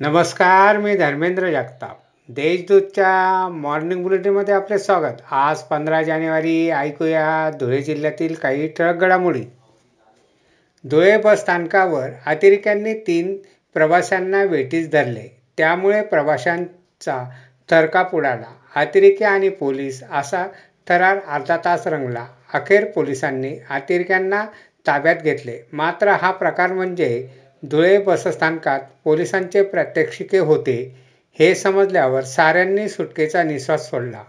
नमस्कार मी धर्मेंद्र जगताप. देशदूतच्या मॉर्निंग बुलेटिनमध्ये आपले स्वागत. आज पंधरा जानेवारी ऐकूया धुळे जिल्ह्यातील काही ठळक घडामोडी. धुळे बस स्थानकावर अतिरेक्यांनी तीन प्रवाशांना वेठीस धरले. त्यामुळे प्रवाशांचा थरकाप उडाला. अतिरेकी आणि पोलीस असा थरार अर्धा तास रंगला. अखेर पोलिसांनी अतिरेक्यांना ताब्यात घेतले. मात्र हा प्रकार म्हणजे धुळे बसस्थानकात पोलिसांचे प्रात्यक्षिके होते हे समजल्यावर साऱ्यांनी सुटकेचा निश्वास सोडला.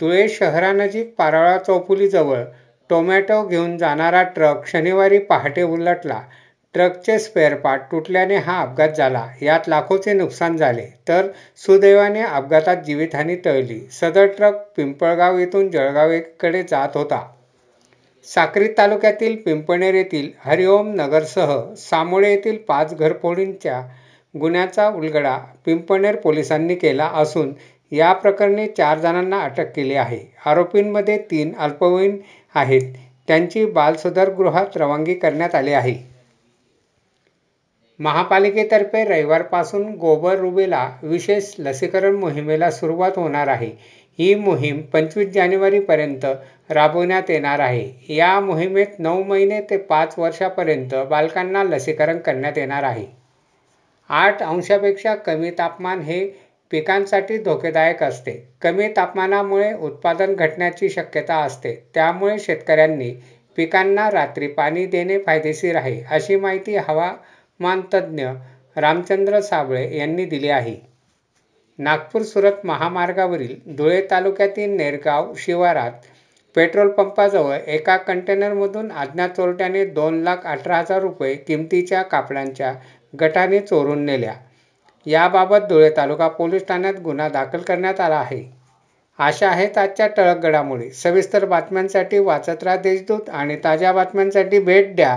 धुळे शहरानजीक पारोळा चौफुलीजवळ टोमॅटो घेऊन जाणारा ट्रक शनिवारी पहाटे उलटला. ट्रकचे स्पेअरपार्ट तुटल्याने हा अपघात झाला. यात लाखोचे नुकसान झाले तर सुदैवाने अपघातात जीवितहानी टळली. सदर ट्रक पिंपळगाव येथून जळगावकडे जात होता. साक्री तालुक्यातील पिंपणेर येथील हरिओम नगरसह सामोळे येथील पाच घरफोडींच्या गुन्ह्याचा उलगडा पिंपणेर पोलिसांनी केला असून या प्रकरणी चार जणांना अटक केली आहे. आरोपींमध्ये तीन अल्पवयीन आहेत. त्यांची बालसुधारगृहात रवानगी करण्यात आली आहे. महापालिकेतर्फे रविवारपासून गोबर रुबेला विशेष लसीकरण मोहिमेला सुरुवात होणार आहे. ही मोहीम पंचवीस जानेवारीपर्यंत राबवण्यात येणार आहे. या मोहिमेत नऊ महिने ते पाच वर्षापर्यंत बालकांना लसीकरण करण्यात येणार आहे. आठ अंशापेक्षा कमी तापमान हे पिकांसाठी धोकेदायक असते. कमी तापमानामुळे उत्पादन घटण्याची शक्यता असते. त्यामुळे शेतकऱ्यांनी पिकांना रात्री पाणी देणे फायदेशीर आहे अशी माहिती हवा हवामानतज्ज्ञ रामचंद्र साबळे यांनी दिली आहे. नागपूर सुरत महामार्गावरील धुळे तालुक्यातील नेरगाव शिवारात पेट्रोल पंपाजवळ एका कंटेनरमधून अज्ञात चोरट्याने दोन लाख अठरा हजार रुपये किमतीच्या कापडांच्या गटाने चोरून नेल्या. याबाबत धुळे तालुका पोलीस ठाण्यात गुन्हा दाखल करण्यात आला आहे. अशा आहेत आजच्या टळक घडामोडी. सविस्तर बातम्यांसाठी वाचत राहा देशदूत आणि ताज्या बातम्यांसाठी भेट द्या.